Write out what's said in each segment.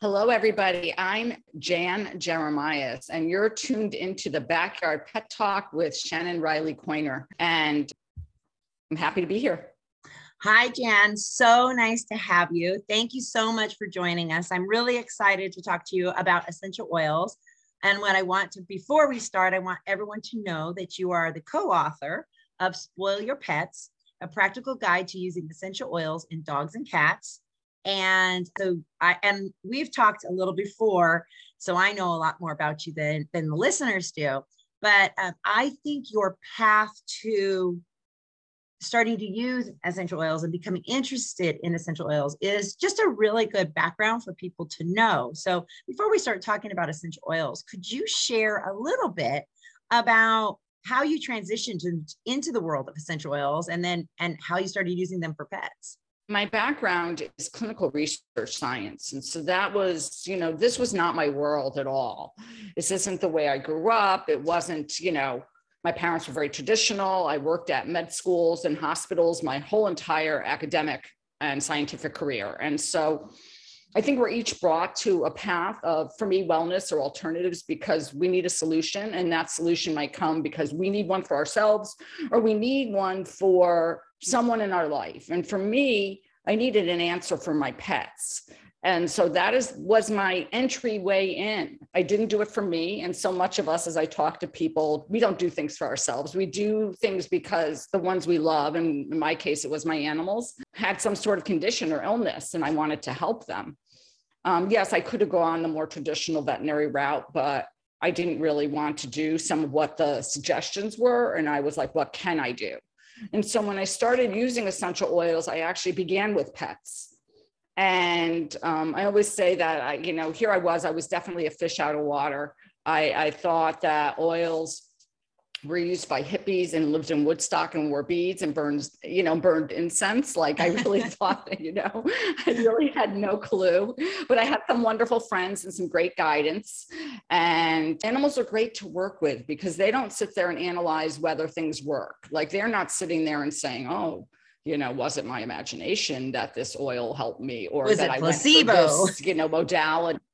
Hello, everybody. I'm Jan Jeremias, and you're tuned into the Backyard Pet Talk with Shannon Riley Coiner. And I'm happy to be here. Hi, Jan. So nice to have you. Thank you so much for joining us. I'm really excited to talk to you about essential oils. And what I want to, before we start, I want everyone to know that you are the co author of Spoil Your Pets, a practical guide to using essential oils in dogs and cats. And so I and we've talked a little before, so I know a lot more about you than than the listeners do. But um, I think your path to starting to use essential oils and becoming interested in essential oils is just a really good background for people to know. So before we start talking about essential oils, could you share a little bit about how you transitioned into the world of essential oils and then and how you started using them for pets? My background is clinical research science. And so that was, you know, this was not my world at all. This isn't the way I grew up. It wasn't, you know, my parents were very traditional. I worked at med schools and hospitals my whole entire academic and scientific career. And so I think we're each brought to a path of, for me, wellness or alternatives because we need a solution. And that solution might come because we need one for ourselves or we need one for someone in our life. And for me, I needed an answer for my pets. And so that is was my entryway in. I didn't do it for me. And so much of us, as I talk to people, we don't do things for ourselves. We do things because the ones we love, and in my case, it was my animals, had some sort of condition or illness, and I wanted to help them. Um, yes, I could have gone the more traditional veterinary route, but I didn't really want to do some of what the suggestions were. And I was like, what can I do? And so when I started using essential oils, I actually began with pets. And um, I always say that I, you know, here I was, I was definitely a fish out of water. I, I thought that oils were used by hippies and lived in Woodstock and wore beads and burned, you know, burned incense. Like I really thought that, you know, I really had no clue. But I had some wonderful friends and some great guidance. And animals are great to work with because they don't sit there and analyze whether things work. Like they're not sitting there and saying, oh, you know, was it my imagination that this oil helped me or was that I placebo? went for this, you know, modality?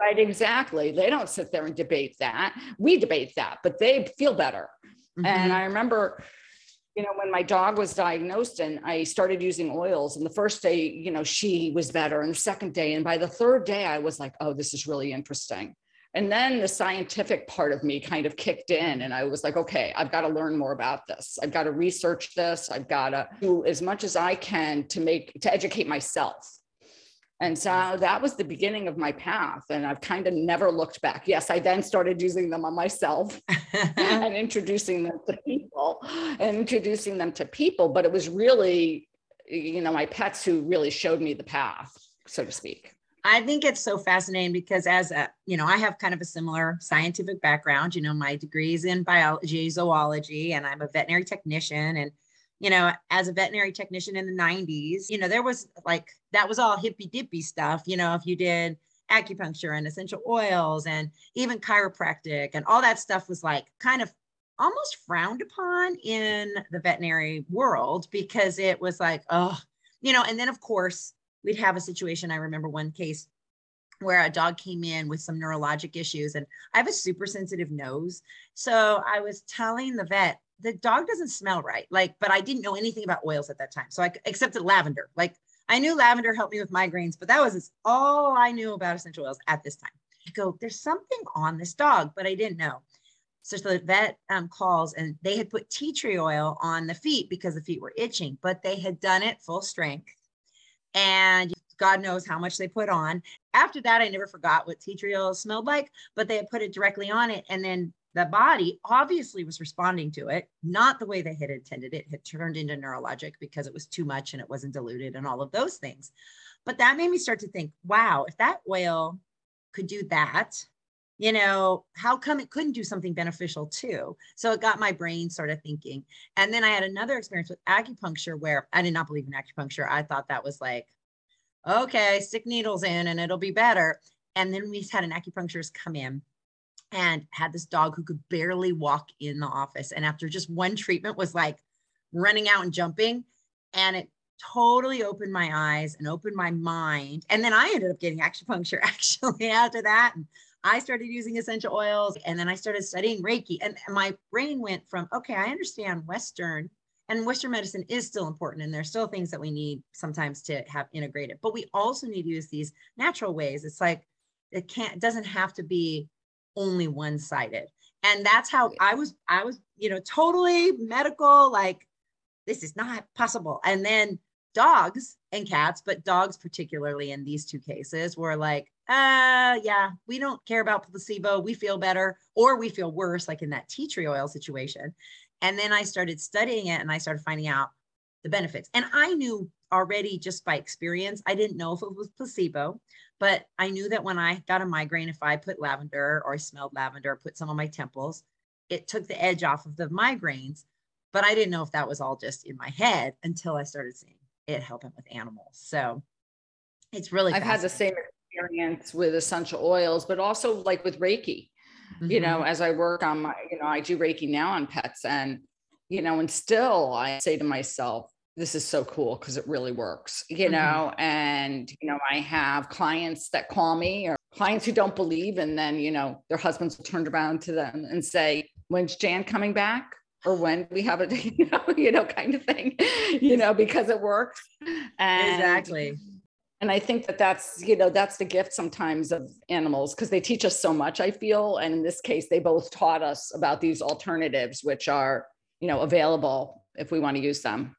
Right, exactly. They don't sit there and debate that. We debate that, but they feel better. Mm-hmm. And I remember, you know, when my dog was diagnosed and I started using oils, and the first day, you know, she was better, and the second day, and by the third day, I was like, oh, this is really interesting. And then the scientific part of me kind of kicked in, and I was like, okay, I've got to learn more about this. I've got to research this. I've got to do as much as I can to make to educate myself and so that was the beginning of my path. And I've kind of never looked back. Yes, I then started using them on myself and introducing them to people and introducing them to people. But it was really, you know, my pets who really showed me the path, so to speak. I think it's so fascinating because as a, you know, I have kind of a similar scientific background. You know, my degree is in biology, zoology, and I'm a veterinary technician. And you know, as a veterinary technician in the 90s, you know, there was like that was all hippy dippy stuff. You know, if you did acupuncture and essential oils and even chiropractic and all that stuff was like kind of almost frowned upon in the veterinary world because it was like, oh, you know, and then of course we'd have a situation. I remember one case where a dog came in with some neurologic issues and I have a super sensitive nose. So I was telling the vet, the dog doesn't smell right. Like, but I didn't know anything about oils at that time. So I accepted lavender. Like I knew lavender helped me with migraines, but that was all I knew about essential oils at this time. I go, there's something on this dog, but I didn't know. So the vet um, calls and they had put tea tree oil on the feet because the feet were itching, but they had done it full strength. And God knows how much they put on. After that, I never forgot what tea tree oil smelled like, but they had put it directly on it. And then the body obviously was responding to it, not the way they had intended. It had turned into neurologic because it was too much and it wasn't diluted and all of those things. But that made me start to think, wow, if that oil could do that, you know, how come it couldn't do something beneficial too? So it got my brain sort of thinking. And then I had another experience with acupuncture where I did not believe in acupuncture. I thought that was like, okay, stick needles in and it'll be better. And then we had an acupuncturist come in and had this dog who could barely walk in the office. And after just one treatment was like running out and jumping. And it totally opened my eyes and opened my mind. And then I ended up getting acupuncture actually after that. And I started using essential oils and then I started studying Reiki. And my brain went from, okay, I understand Western and Western medicine is still important. And there's still things that we need sometimes to have integrated, but we also need to use these natural ways. It's like, it can't, it doesn't have to be only one sided. And that's how I was, I was, you know, totally medical, like, this is not possible. And then dogs and cats, but dogs, particularly in these two cases, were like, uh, yeah, we don't care about placebo. We feel better, or we feel worse, like in that tea tree oil situation. And then I started studying it and I started finding out the benefits. And I knew already just by experience, I didn't know if it was placebo, but I knew that when I got a migraine, if I put lavender or I smelled lavender, put some on my temples, it took the edge off of the migraines. But I didn't know if that was all just in my head until I started seeing it helping with animals. So it's really I've had the same experience with essential oils, but also like with Reiki. Mm-hmm. You know, mm-hmm. as I work on my, you know, I do Reiki now on pets and you know, and still I say to myself, this is so cool because it really works, you mm-hmm. know. And, you know, I have clients that call me or clients who don't believe, and then, you know, their husbands will turn around to them and say, When's Jan coming back? or when we have a you know, you know kind of thing you know because it works and, exactly and i think that that's you know that's the gift sometimes of animals because they teach us so much i feel. And in this case they both taught us about these alternatives which are you know available if we want to use them.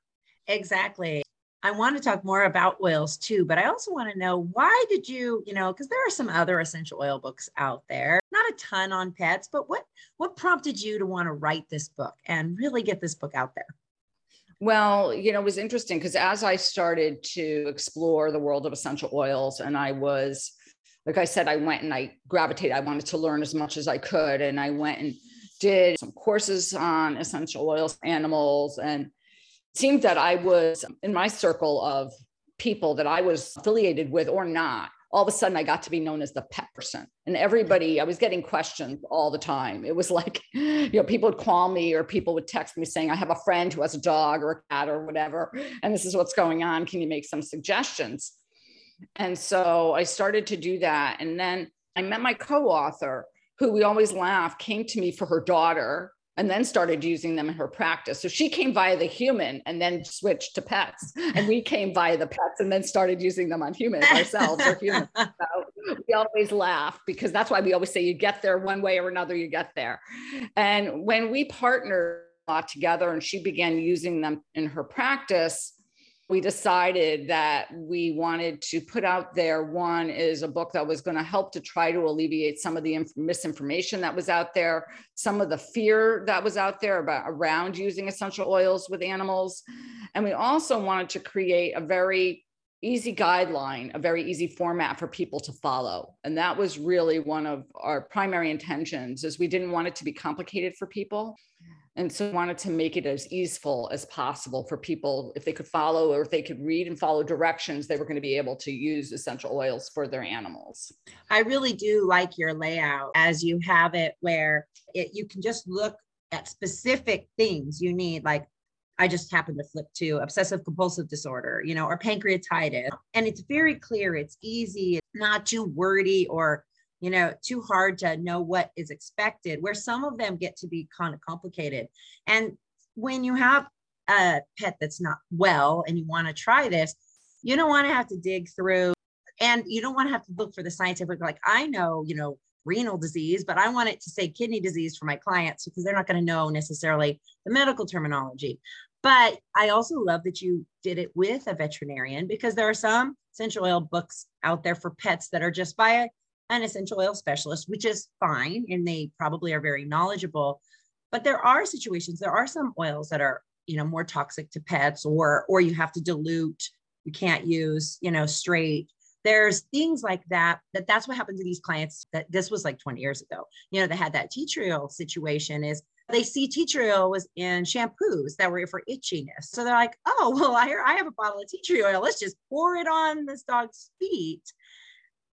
Exactly. I want to talk more about oils too, but I also want to know why did you, you know, because there are some other essential oil books out there, not a ton on pets, but what what prompted you to want to write this book and really get this book out there? Well, you know, it was interesting because as I started to explore the world of essential oils, and I was, like I said, I went and I gravitated, I wanted to learn as much as I could. And I went and did some courses on essential oils, animals, and it seemed that I was in my circle of people that I was affiliated with or not. All of a sudden, I got to be known as the pet person. And everybody, I was getting questions all the time. It was like, you know, people would call me or people would text me saying, I have a friend who has a dog or a cat or whatever. And this is what's going on. Can you make some suggestions? And so I started to do that. And then I met my co author, who we always laugh, came to me for her daughter and then started using them in her practice. So she came via the human and then switched to pets. And we came via the pets and then started using them on humans ourselves or humans. So we always laugh because that's why we always say you get there one way or another, you get there. And when we partnered a lot together and she began using them in her practice, we decided that we wanted to put out there one is a book that was going to help to try to alleviate some of the inf- misinformation that was out there some of the fear that was out there about around using essential oils with animals. And we also wanted to create a very easy guideline a very easy format for people to follow. And that was really one of our primary intentions is we didn't want it to be complicated for people and so wanted to make it as easeful as possible for people if they could follow or if they could read and follow directions they were going to be able to use essential oils for their animals i really do like your layout as you have it where it, you can just look at specific things you need like I just happened to flip to obsessive compulsive disorder, you know, or pancreatitis. And it's very clear, it's easy, it's not too wordy or you know, too hard to know what is expected, where some of them get to be kind of complicated. And when you have a pet that's not well and you want to try this, you don't want to have to dig through and you don't want to have to look for the scientific, like, I know, you know, renal disease, but I want it to say kidney disease for my clients because they're not going to know necessarily the medical terminology. But I also love that you did it with a veterinarian because there are some essential oil books out there for pets that are just by a an essential oil specialist, which is fine. And they probably are very knowledgeable. But there are situations, there are some oils that are, you know, more toxic to pets or or you have to dilute, you can't use, you know, straight. There's things like that, that that's what happened to these clients that this was like 20 years ago. You know, they had that tea tree oil situation is they see tea tree oil was in shampoos that were for itchiness. So they're like, oh, well, I, I have a bottle of tea tree oil. Let's just pour it on this dog's feet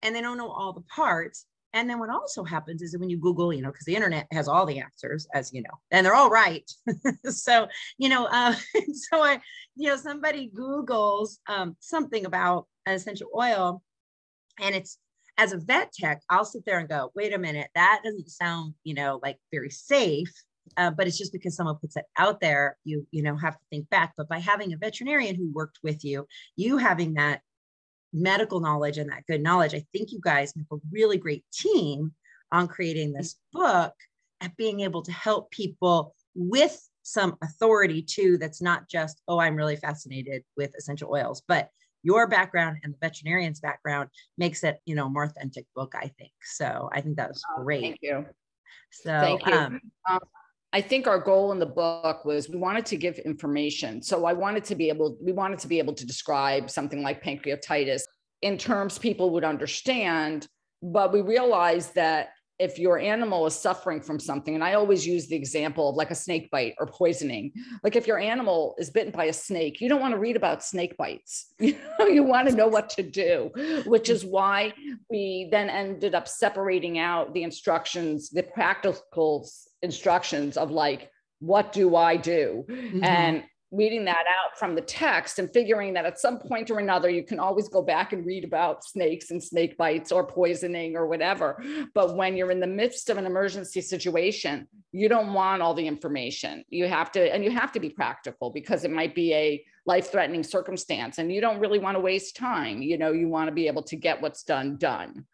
and they don't know all the parts. And then what also happens is that when you Google, you know, because the internet has all the answers, as you know, and they're all right. so, you know, uh, so I, you know, somebody Googles um, something about an essential oil, and it's as a vet tech, I'll sit there and go, wait a minute, that doesn't sound, you know, like very safe. Uh, but it's just because someone puts it out there, you you know have to think back. But by having a veterinarian who worked with you, you having that medical knowledge and that good knowledge, I think you guys make a really great team on creating this book at being able to help people with some authority too. That's not just oh, I'm really fascinated with essential oils, but your background and the veterinarian's background makes it you know more authentic book i think. So i think that was oh, great. thank you. So thank you. um, um, I think our goal in the book was we wanted to give information. So I wanted to be able, we wanted to be able to describe something like pancreatitis in terms people would understand. But we realized that if your animal is suffering from something, and I always use the example of like a snake bite or poisoning. Like if your animal is bitten by a snake, you don't want to read about snake bites. You know, you want to know what to do, which is why we then ended up separating out the instructions, the practical instructions of like, what do I do? Mm-hmm. And reading that out from the text and figuring that at some point or another you can always go back and read about snakes and snake bites or poisoning or whatever but when you're in the midst of an emergency situation you don't want all the information you have to and you have to be practical because it might be a life threatening circumstance and you don't really want to waste time you know you want to be able to get what's done done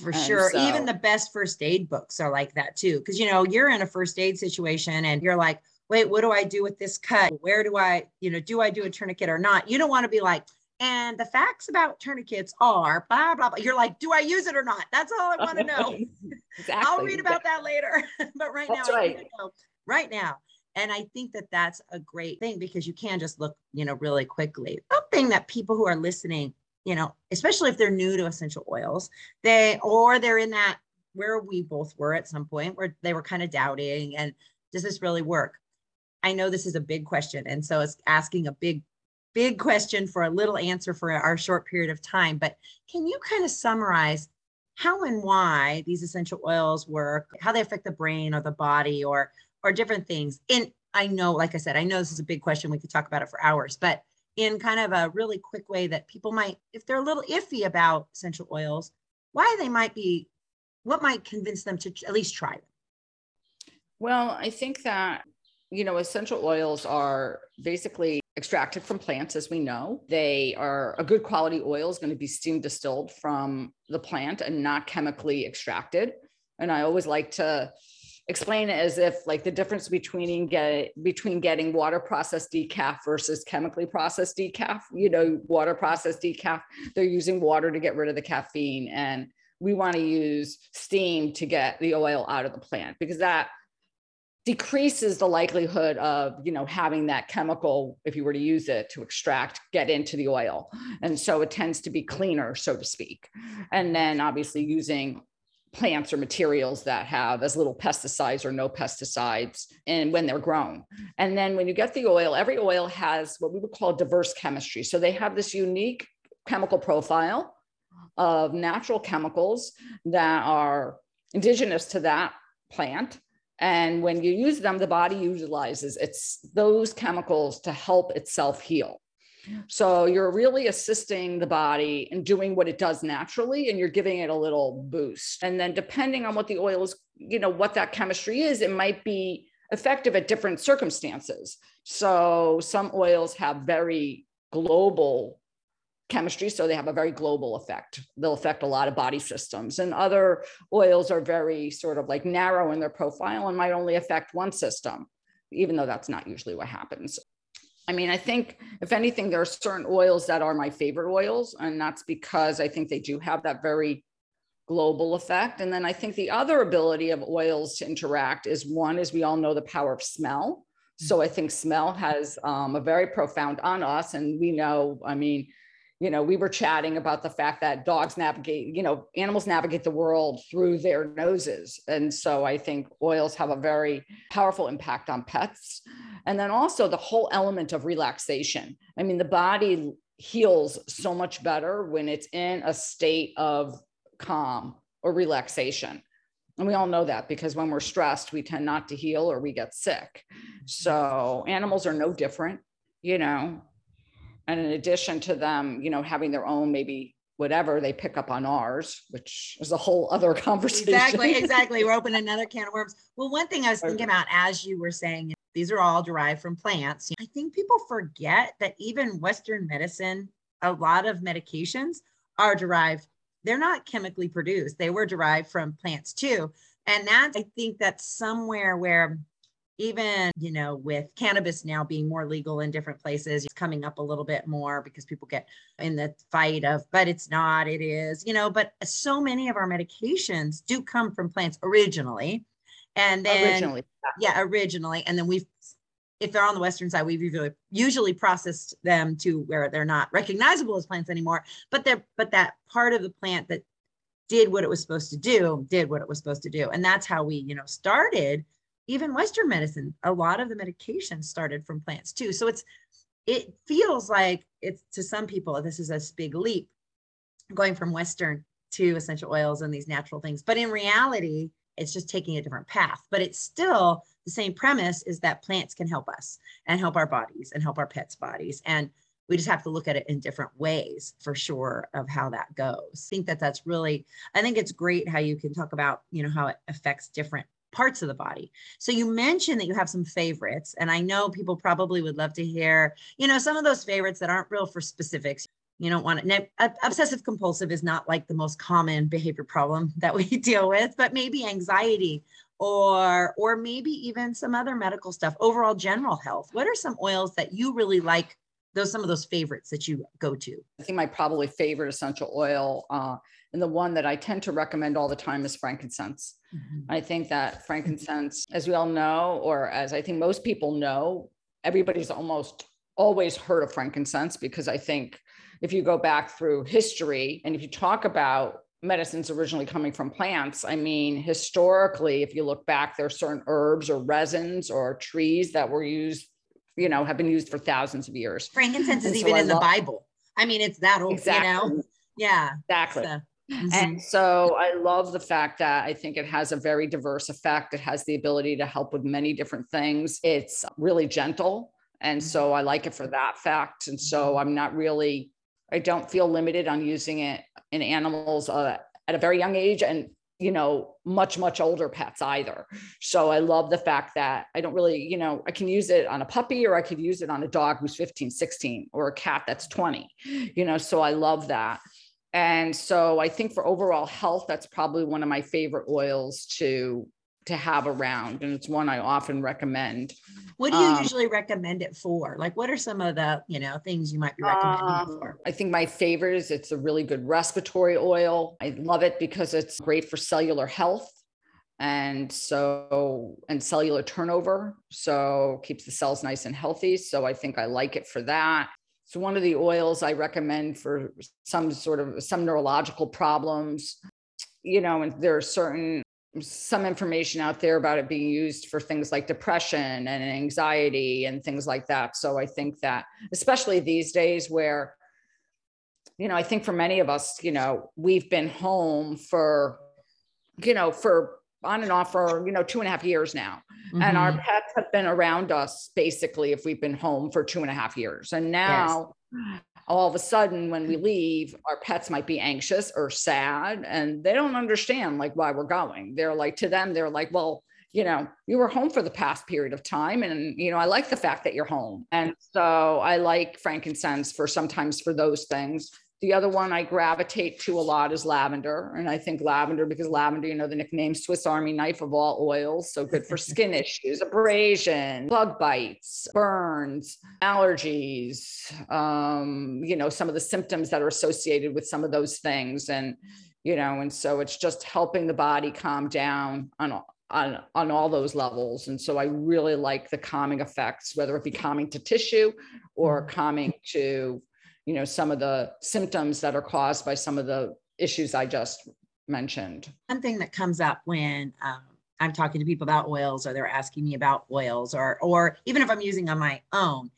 for and sure. So, Even the best first aid books are like that too. Cause you know, you're in a first aid situation and you're like, wait, what do I do with this cut? Where do I, you know, do I do a tourniquet or not? You don't want to be like, and the facts about tourniquets are blah, blah, blah. You're like, do I use it or not? That's all I want to know. exactly. I'll read about that later. but right that's now, right. right now. And I think that that's a great thing because you can just look, you know, really quickly. Something that people who are listening, you know, especially if they're new to essential oils, they, or they're in that where we both were at some point where they were kind of doubting and does this really work? I know this is a big question. And so it's asking a big, big question for a little answer for our short period of time. But can you kind of summarize how and why these essential oils work, how they affect the brain or the body or or different things? And I know, like I said, I know this is a big question. We could talk about it for hours, but in kind of a really quick way that people might, if they're a little iffy about essential oils, why they might be, what might convince them to at least try them? Well, I think that you know, essential oils are basically extracted from plants, as we know. They are a good quality oil is going to be steam distilled from the plant and not chemically extracted. And I always like to explain it as if like the difference between get between getting water processed decaf versus chemically processed decaf you know water processed decaf they're using water to get rid of the caffeine and we want to use steam to get the oil out of the plant because that decreases the likelihood of you know having that chemical if you were to use it to extract get into the oil. And so it tends to be cleaner so to speak. And then obviously using plants or materials that have as little pesticides or no pesticides and when they're grown. And then when you get the oil every oil has what we would call diverse chemistry. So they have this unique chemical profile of natural chemicals that are indigenous to that plant and when you use them, the body utilizes it's those chemicals to help itself heal. So you're really assisting the body in doing what it does naturally, and you're giving it a little boost. And then depending on what the oil is, you know, what that chemistry is, it might be effective at different circumstances. So some oils have very global chemistry, so they have a very global effect. They'll affect a lot of body systems. And other oils are very sort of like narrow in their profile and might only affect one system, even though that's not usually what happens. I mean, I think if anything, there are certain oils that are my favorite oils, and that's because I think they do have that very global effect. And then I think the other ability of oils to interact is one is we all know the power of smell. So I think smell has um, a very profound on us, and we know. I mean, you know, we were chatting about the fact that dogs navigate, you know, animals navigate the world through their noses. And so I think oils have a very powerful impact on pets. And then also the whole element of relaxation. I mean, the body heals so much better when it's in a state of calm or relaxation. And we all know that because when we're stressed, we tend not to heal or we get sick. Mm-hmm. So animals are no different, you know. And in addition to them, you know, having their own maybe whatever they pick up on ours, which is a whole other conversation. Exactly, exactly. We're opening another can of worms. Well, one thing I was thinking about as you were saying, these are all derived from plants. I think people forget that even Western medicine, a lot of medications are derived, they're not chemically produced, they were derived from plants too. And that I think that's somewhere where even you know with cannabis now being more legal in different places it's coming up a little bit more because people get in the fight of but it's not it is you know but so many of our medications do come from plants originally. And then originally. Yeah originally. And then we've if they're on the western side we've usually usually processed them to where they're not recognizable as plants anymore. But they're but that part of the plant that did what it was supposed to do did what it was supposed to do. And that's how we you know started even Western medicine, a lot of the medication started from plants too. So it's, it feels like it's to some people, this is a big leap going from Western to essential oils and these natural things. But in reality, it's just taking a different path. But it's still the same premise is that plants can help us and help our bodies and help our pets' bodies. And we just have to look at it in different ways for sure of how that goes. I think that that's really, I think it's great how you can talk about, you know, how it affects different parts of the body. So you mentioned that you have some favorites, and I know people probably would love to hear, you know, some of those favorites that aren't real for specifics. You don't want to. Obsessive compulsive is not like the most common behavior problem that we deal with, but maybe anxiety or or maybe even some other medical stuff. Overall general health. What are some oils that you really like? Those some of those favorites that you go to. I think my probably favorite essential oil uh, and the one that I tend to recommend all the time is frankincense. Mm-hmm. I think that frankincense, as we all know, or as I think most people know, everybody's almost always heard of frankincense because I think if you go back through history and if you talk about medicines originally coming from plants, I mean, historically, if you look back, there are certain herbs or resins or trees that were used, you know, have been used for thousands of years. Frankincense is even in love- the Bible. I mean, it's that old, exactly. you know? Yeah. Exactly. So. Mm-hmm. And so I love the fact that I think it has a very diverse effect. It has the ability to help with many different things. It's really gentle. And so mm-hmm. I like it for that fact. And so mm-hmm. I'm not really, I don't feel limited on using it in animals uh, at a very young age and, you know, much, much older pets either. So I love the fact that I don't really, you know, I can use it on a puppy or I could use it on a dog who's 15, 16 or a cat that's 20, you know, so I love that. And so I think for overall health, that's probably one of my favorite oils to to have around and it's one I often recommend. What do you um, usually recommend it for? Like what are some of the, you know, things you might be recommending um, for? I think my favorite is it's a really good respiratory oil. I love it because it's great for cellular health and so and cellular turnover so keeps the cells nice and healthy so i think i like it for that so one of the oils I recommend for some sort of some neurological problems, you know, and there are certain some information out there about it being used for things like depression and anxiety and things like that. So I think that especially these days where you know, I think for many of us, you know, we've been home for you know, for on and off for you know two and a half years now mm-hmm. and our mm-hmm. pets have been around us basically if we've been home for two and a half years and now yes. all of a sudden when we leave our pets might be anxious or sad and they don't understand like why we're going they're like to them they're like well you know you were home for the past period of time and you know i like the fact that you're home and so i like frankincense for sometimes for those things the other one I gravitate to a lot is lavender. And I think lavender, because lavender, you know, the nickname Swiss Army knife of all oils. So good for skin issues, abrasion, bug bites, burns, allergies, um, you know, some of the symptoms that are associated with some of those things. And, you know, and so it's just helping the body calm down on on, on all those levels. And so I really like the calming effects, whether it be calming to tissue or mm-hmm. calming to you know some of the symptoms that are caused by some of the issues i just mentioned one thing that comes up when um, i'm talking to people about oils or they're asking me about oils or or even if i'm using on my own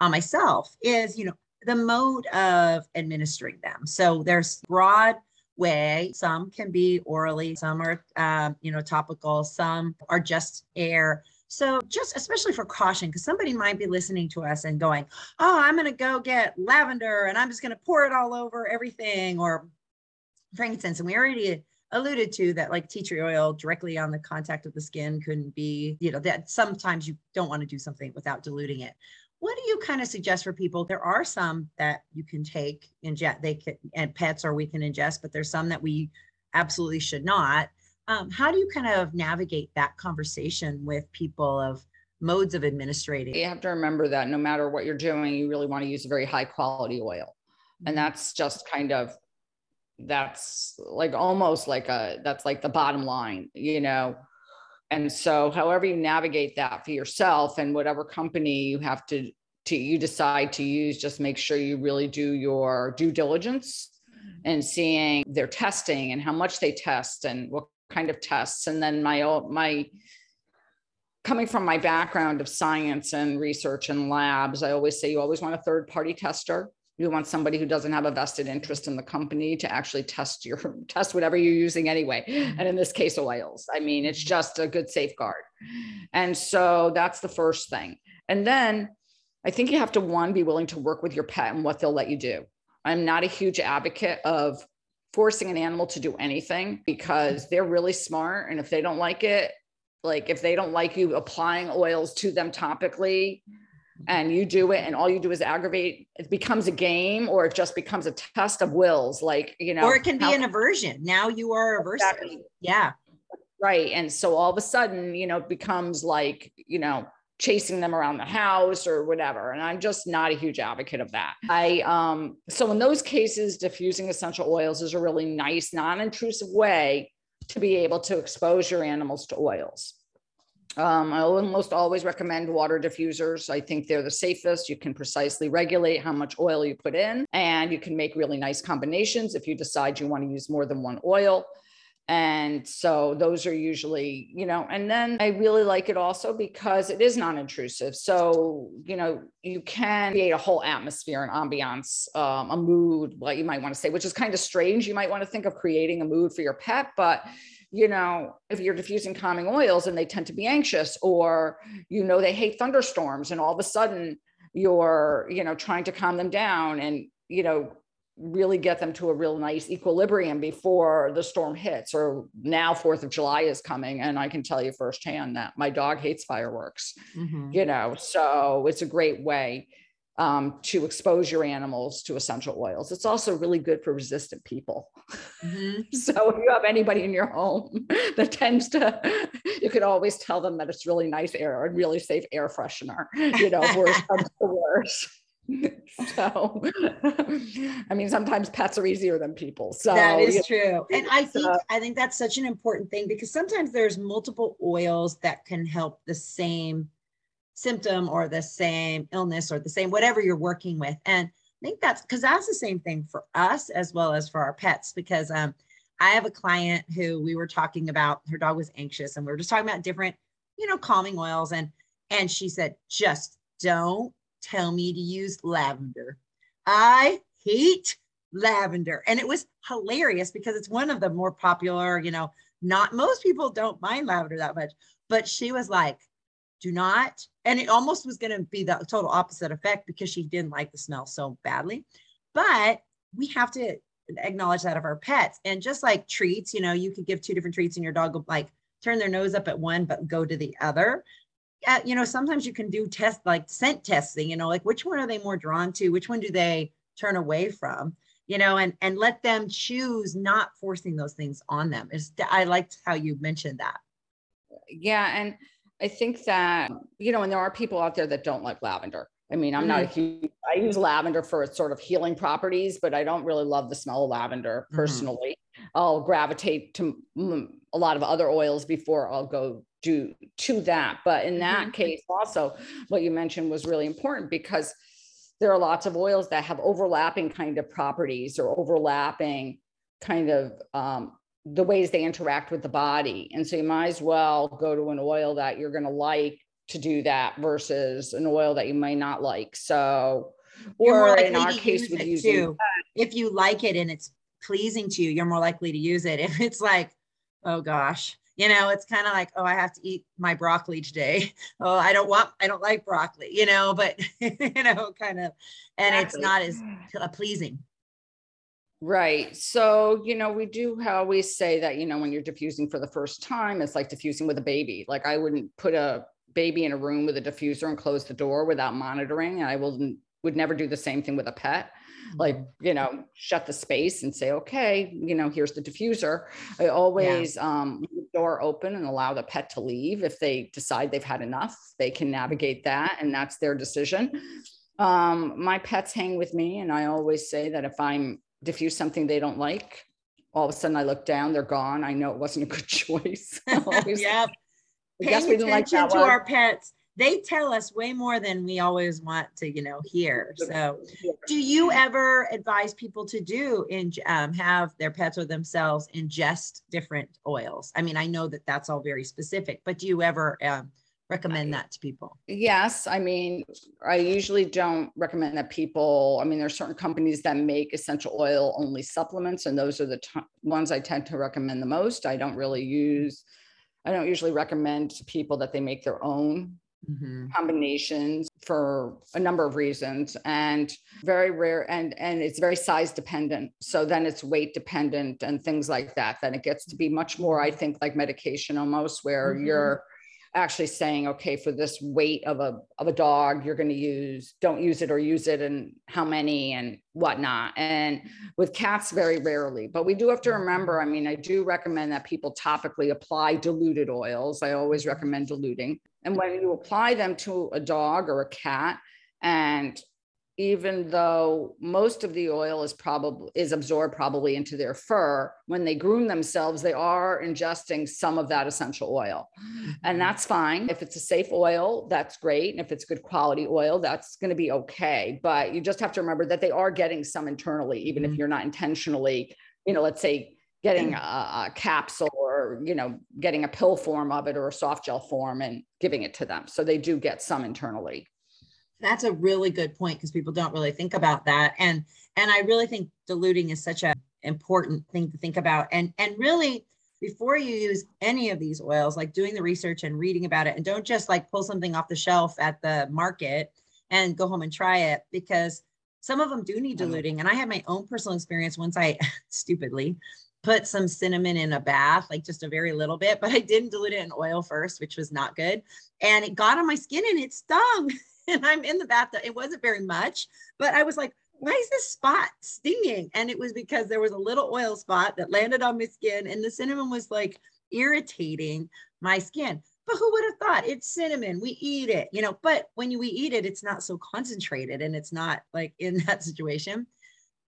on myself is you know the mode of administering them so there's broad way. Some can be orally, some are, um, you know, topical, some are just air. So, just especially for caution, because somebody might be listening to us and going, Oh, I'm going to go get lavender and I'm just going to pour it all over everything, or frankincense. And we already alluded to that, like tea tree oil directly on the contact of the skin couldn't be, you know, that sometimes you don't want to do something without diluting it what do you kind of suggest for people? There are some that you can take ingest, they can, and pets or we can ingest, but there's some that we absolutely should not. Um, how do you kind of navigate that conversation with people of modes of administrating? You have to remember that no matter what you're doing, you really want to use a very high quality oil. And mm-hmm. that's just kind of that's like almost like a that's like the bottom line, you know. And so, however you navigate that for yourself and whatever company you have to, to you decide to use, just make sure you really do your due diligence and seeing their testing and how much they test and what kind of tests. And then my my coming from my background of science and research and labs, I always say you always want a third party tester. You want somebody who doesn't have a vested interest in the company to actually test your test whatever you're using anyway. And in this case oils. I mean it's just a good safeguard. And so that's the first thing. And then i think you have to one be willing to work with your pet and what they'll let you do. I'm not a huge advocate of forcing an animal to do anything because they're really smart and if they don't like it like if they don't like you applying oils to them topically and you do it and all you do is aggravate it becomes a game or it just becomes a test of wills like you know or it can be an aversion. Now you are averse exactly. yeah. Right. And so all of a sudden you know it becomes like you know chasing them around the house or whatever and i'm just not a huge advocate of that i um so in those cases diffusing essential oils is a really nice non-intrusive way to be able to expose your animals to oils um, I almost always recommend water diffusers. I think they're the safest. You can precisely regulate how much oil you put in, and you can make really nice combinations if you decide you want to use more than one oil. And so those are usually, you know, and then I really like it also because it is non intrusive. So, you know, you can create a whole atmosphere, an ambiance, um, a mood, what you might want to say, which is kind of strange. You might want to think of creating a mood for your pet, but you know, if you're diffusing calming oils and they tend to be anxious, or, you know, they hate thunderstorms and all of a sudden you're, you know, trying to calm them down and, you know, really get them to a real nice equilibrium before the storm hits or now fourth of july is coming and i can tell you firsthand that my dog hates fireworks mm-hmm. you know so it's a great way um, to expose your animals to essential oils. It's also really good for resistant people. Mm-hmm. so if you have anybody in your home that tends to, you could always tell them that it's really nice air and really safe air freshener, you know, worse comes to worse. so i mean sometimes pets are easier than people so that is true and i think uh, i think that's such an important thing because sometimes there's multiple oils that can help the same symptom or the same illness or the same whatever you're working with. And I think that's because that's the same thing for us as well as for our pets. Because um, I have a client who we were talking about, her dog was anxious, and we were just talking about different, you know, calming oils. And and she said, just don't tell me to use lavender. I hate lavender. And it was hilarious because it's one of the more popular, you know, not most people don't mind lavender that much. But she was like, do not. And it almost was going to be the total opposite effect because she didn't like the smell so badly. But we have to acknowledge that of our pets. And just like treats, you know, you could give two different treats and your dog will like turn their nose up at one, but go to the other. Uh, you know, sometimes you can do test like scent testing, you know, like which one are they more drawn to? Which one do they turn away from? You know, and and let them choose, not forcing those things on them. Is I liked how you mentioned that. Yeah, and I think that, you know, and there are people out there that don't like lavender. I mean, I'm not a mm. huge, I use lavender for its sort of healing properties, but I don't really love the smell of lavender mm-hmm. personally. Mm. I'll gravitate to a lot of other oils before I'll go do to that. But in that mm-hmm. case, also, what you mentioned was really important because there are lots of oils that have overlapping kind of properties or overlapping kind of um, the ways they interact with the body. And so you might as well go to an oil that you're going to like to do that versus an oil that you might not like. So, or in our case, with using too, if you like it and it's pleasing to you, you're more likely to use it. If it's like, oh gosh, you know, it's kind of like, oh, I have to eat my broccoli today. Oh, I don't want, I don't like broccoli, you know, but you know, kind of, and exactly. it's not as uh, pleasing. Right. So, you know, we do always say that, you know, when you're diffusing for the first time, it's like diffusing with a baby. Like I wouldn't put a baby in a room with a diffuser and close the door without monitoring. And I will would never do the same thing with a pet like you know shut the space and say okay you know here's the diffuser. I always yeah. um door open and allow the pet to leave. If they decide they've had enough they can navigate that and that's their decision. Um my pets hang with me and i always say that if i'm diffuse something they don't like all of a sudden i look down they're gone. I know it wasn't a good choice. Always, we paying attention like that to one. our pets they tell us way more than we always want to you know hear. So do you ever advise people to do in um, have their pets or themselves ingest different oils? I mean i know that that's all very specific but do you ever um, recommend that to people? Yes i mean i usually don't recommend that people i mean there's certain companies that make essential oil only supplements and those are the t- ones i tend to recommend the most. I don't really use I don't usually recommend to people that they make their own mm-hmm. combinations for a number of reasons and very rare and and it's very size dependent so then it's weight dependent and things like that then it gets to be much more i think like medication almost where mm-hmm. you're actually saying okay for this weight of a of a dog you're going to use don't use it or use it and how many and whatnot and with cats very rarely but we do have to remember i mean i do recommend that people topically apply diluted oils i always recommend diluting and when you apply them to a dog or a cat and even though most of the oil is probably is absorbed probably into their fur when they groom themselves they are ingesting some of that essential oil and mm-hmm. that's fine if it's a safe oil that's great and if it's good quality oil that's going to be okay but you just have to remember that they are getting some internally even mm-hmm. if you're not intentionally you know let's say getting a, a capsule or you know getting a pill form of it or a soft gel form and giving it to them. So they do get some internally. That's a really good point because people don't really think about that. And and i really think diluting is such a important thing to think about. And and really before you use any of these oils like doing the research and reading about it and don't just like pull something off the shelf at the market and go home and try it because some of them do need mm-hmm. diluting. And i had my own personal experience once i stupidly put some cinnamon in a bath, like just a very little bit, but I didn't dilute it in oil first, which was not good. And it got on my skin and it stung. and I'm in the bathtub. It wasn't very much, but I was like, why is this spot stinging? And it was because there was a little oil spot that landed on my skin and the cinnamon was like irritating my skin. But who would have thought it's cinnamon? We eat it, you know. But when we eat it, it's not so concentrated and it's not like in that situation.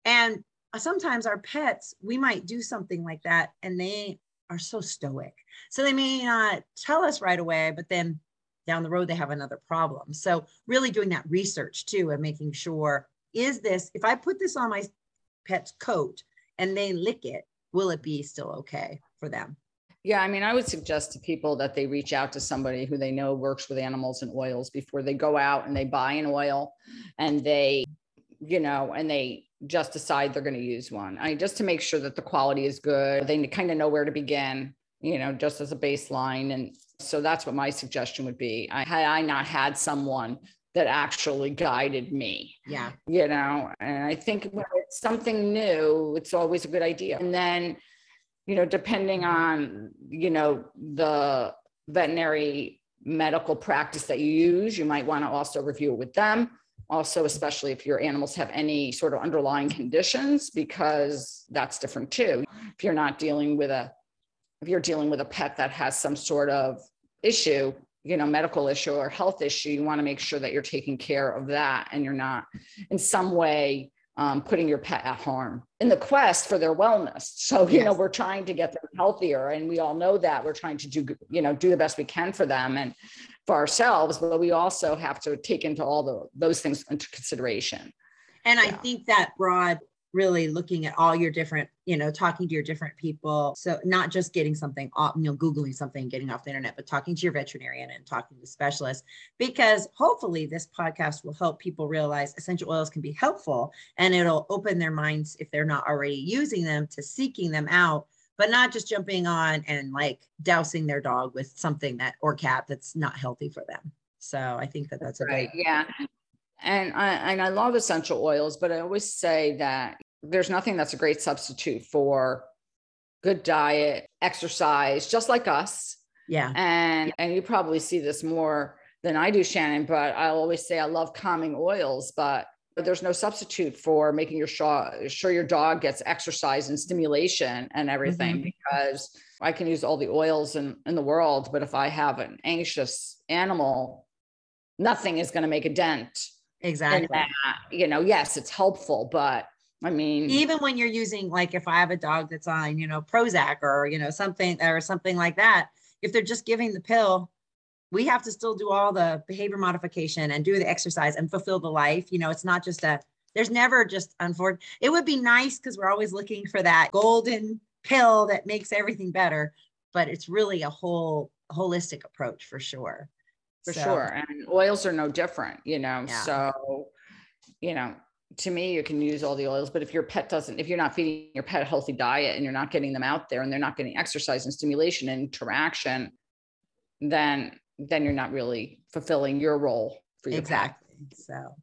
And Uh, sometimes our pets, we might do something like that and they are so stoic. So they may not tell us right away, but then down the road they have another problem. So really doing that research too and making sure is this if I put this on my pet's coat and they lick it, will it be still okay for them? Yeah, I mean, I would suggest to people that they reach out to somebody who they know works with animals and oils before they go out and they buy an oil and they, you know, and they just decide they're going to use one. I just to make sure that the quality is good. They kind of know where to begin, you know, just as a baseline. And so that's what my suggestion would be. I had I not had someone that actually guided me. Yeah. You know, and I think when it's something new, it's always a good idea. And then, you know, depending on, you know, the veterinary medical practice that you use, you might want to also review it with them. Also, especially if your animals have any sort of underlying conditions, because that's different too. If you're not dealing with a if you're dealing with a pet that has some sort of issue, you know, medical issue or health issue, you want to make sure that you're taking care of that and you're not in some way um, putting your pet at harm in the quest for their wellness. So, you yes. know, we're trying to get them healthier and we all know that we're trying to do, you know, do the best we can for them and for ourselves, but we also have to take into all the, those things into consideration. And yeah. I think that broad really looking at all your different, you know, talking to your different people. So not just getting something off, you know, Googling something, getting off the internet, but talking to your veterinarian and talking to specialists, because hopefully this podcast will help people realize essential oils can be helpful and it'll open their minds if they're not already using them to seeking them out but not just jumping on and like dousing their dog with something that or cat that's not healthy for them. So I think that that's a Right, great yeah. And I, and I love essential oils, but I always say that there's nothing that's a great substitute for good diet, exercise, just like us. yeah And, and you probably see this more than I do, Shannon, but I always say I love calming oils, but there's no substitute for making your sure, sure your dog gets exercise and stimulation and everything Mhm. because I can use all the oils in, in the world, but if I have an anxious animal, nothing is going to make a dent exactly. that. You know, yes, it's helpful, but I mean, Even when you're using like if I have a dog that's on, you know, Prozac or you know something or something like that, if they're just giving the pill, we have to still do all the behavior modification and do the exercise and fulfill the life. You know, it's not just a there's never just unfortunate. It would be nice because we're always looking for that golden pill that makes everything better, but it's really a whole holistic approach for sure. for So, sure. And oils are no different, you know. Yeah. So, you know, to me, you can use all the oils, but if your pet doesn't, if you're not feeding your pet a healthy diet and you're not getting them out there and they're not getting exercise and stimulation and interaction, then then you're not really fulfilling your role for your. Exactly. So,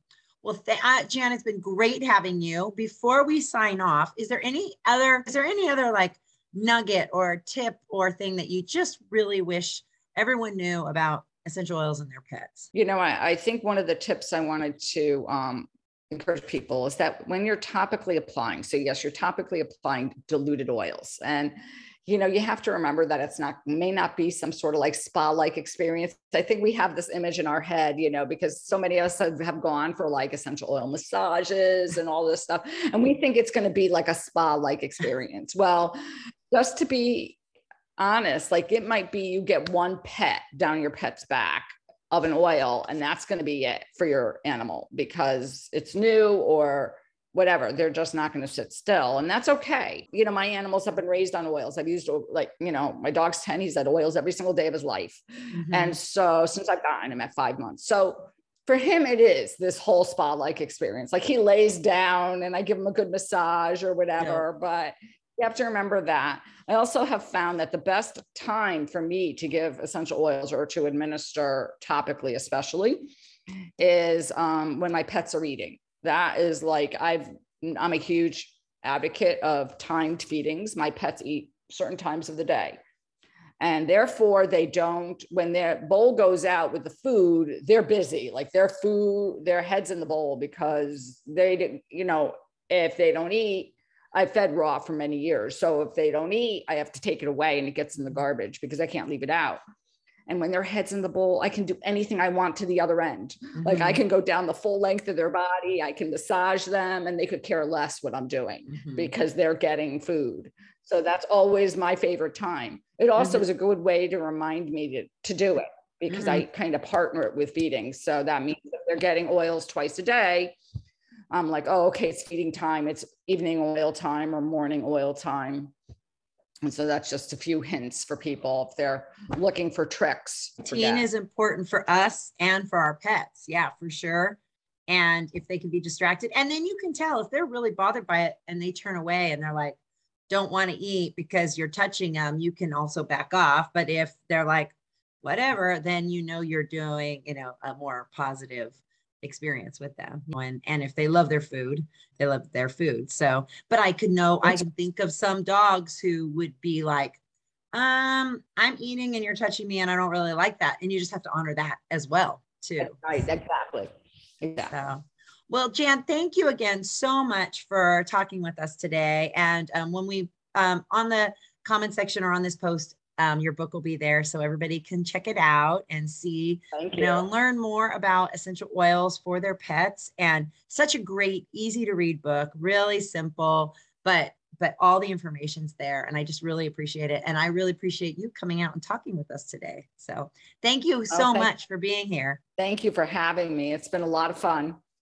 well, th- uh, Jan, it's been great having you. Before we sign off, is there any other, is there any other like nugget or tip or thing that you just really wish everyone knew about essential oils and their pets? You know, I, I think one of the tips I wanted to um, encourage people is that when you're topically applying, so yes, you're topically applying diluted oils, and you know, you have to remember that it's not may not be some sort of like spa-like experience. I think we have this image in our head, you know, because so many of us have, gone for like essential oil massages and all this stuff, and we think it's going to be like a spa-like experience. Well, just to be honest, like it might be you get one pet down your pet's back of an oil and that's going to be it for your animal because it's new or whatever they're just not going to sit still and that's okay. You know my animals have been raised on oils. I've used like you know my dog's 10 he's had oils every single day of his life. Mhm. and so since i've gotten him at five months. So for him it is this whole spa like experience. Like he lays down and i give him a good massage or whatever but you have to remember that. I also have found that the best time for me to give essential oils or to administer topically especially is um, when my pets are eating that is like i've i'm a huge advocate of timed feedings. My pets eat certain times of the day. And therefore they don't when their bowl goes out with the food they're busy. Like their food their heads in the bowl because they didn't you know if they don't eat i fed raw for many years. So if they don't eat i have to take it away and it gets in the garbage because i can't leave it out and when their heads in the bowl i can do anything i want to the other end like i Mhm. can go down the full length of their body i can massage them and they could care less what i'm doing Mhm. because they're getting food. So that's always my favorite time. It also Mhm. is a good way to remind me to, to do it because I kind of partner it with feeding. So that means if they're getting oils twice a day, I'm like, oh, okay, it's feeding time. It's evening oil time or morning oil time. And so that's just a few hints for people if they're looking for tricks. routine is important for us and for our pets. Yeah, for sure. And if they can be distracted, and then you can tell if they're really bothered by it and they turn away and they're like, don't want to eat because you're touching them, you can also back off. But if they're like, whatever, then you know you're doing, you know, a more positive experience with them. And and if they love their food, they love their food. So, but I could know, I can think of some dogs who would be like, um, I'm eating and you're touching me and I don't really like that. And you just have to honor that as well, too. Right, exactly. Exactly. So, well, Jan, thank you again so much for talking with us today. And um, when we um, on the comment section or on this post, um, your book will be there so everybody can check it out and see Thank you know, and learn more about essential oils for their pets. And such a great, easy to read book, really simple, but but all the information's there. And I just really appreciate it. And I really appreciate you coming out and talking with us today. So thank you so thank- much for being here. Thank you for having me. It's been a lot of fun.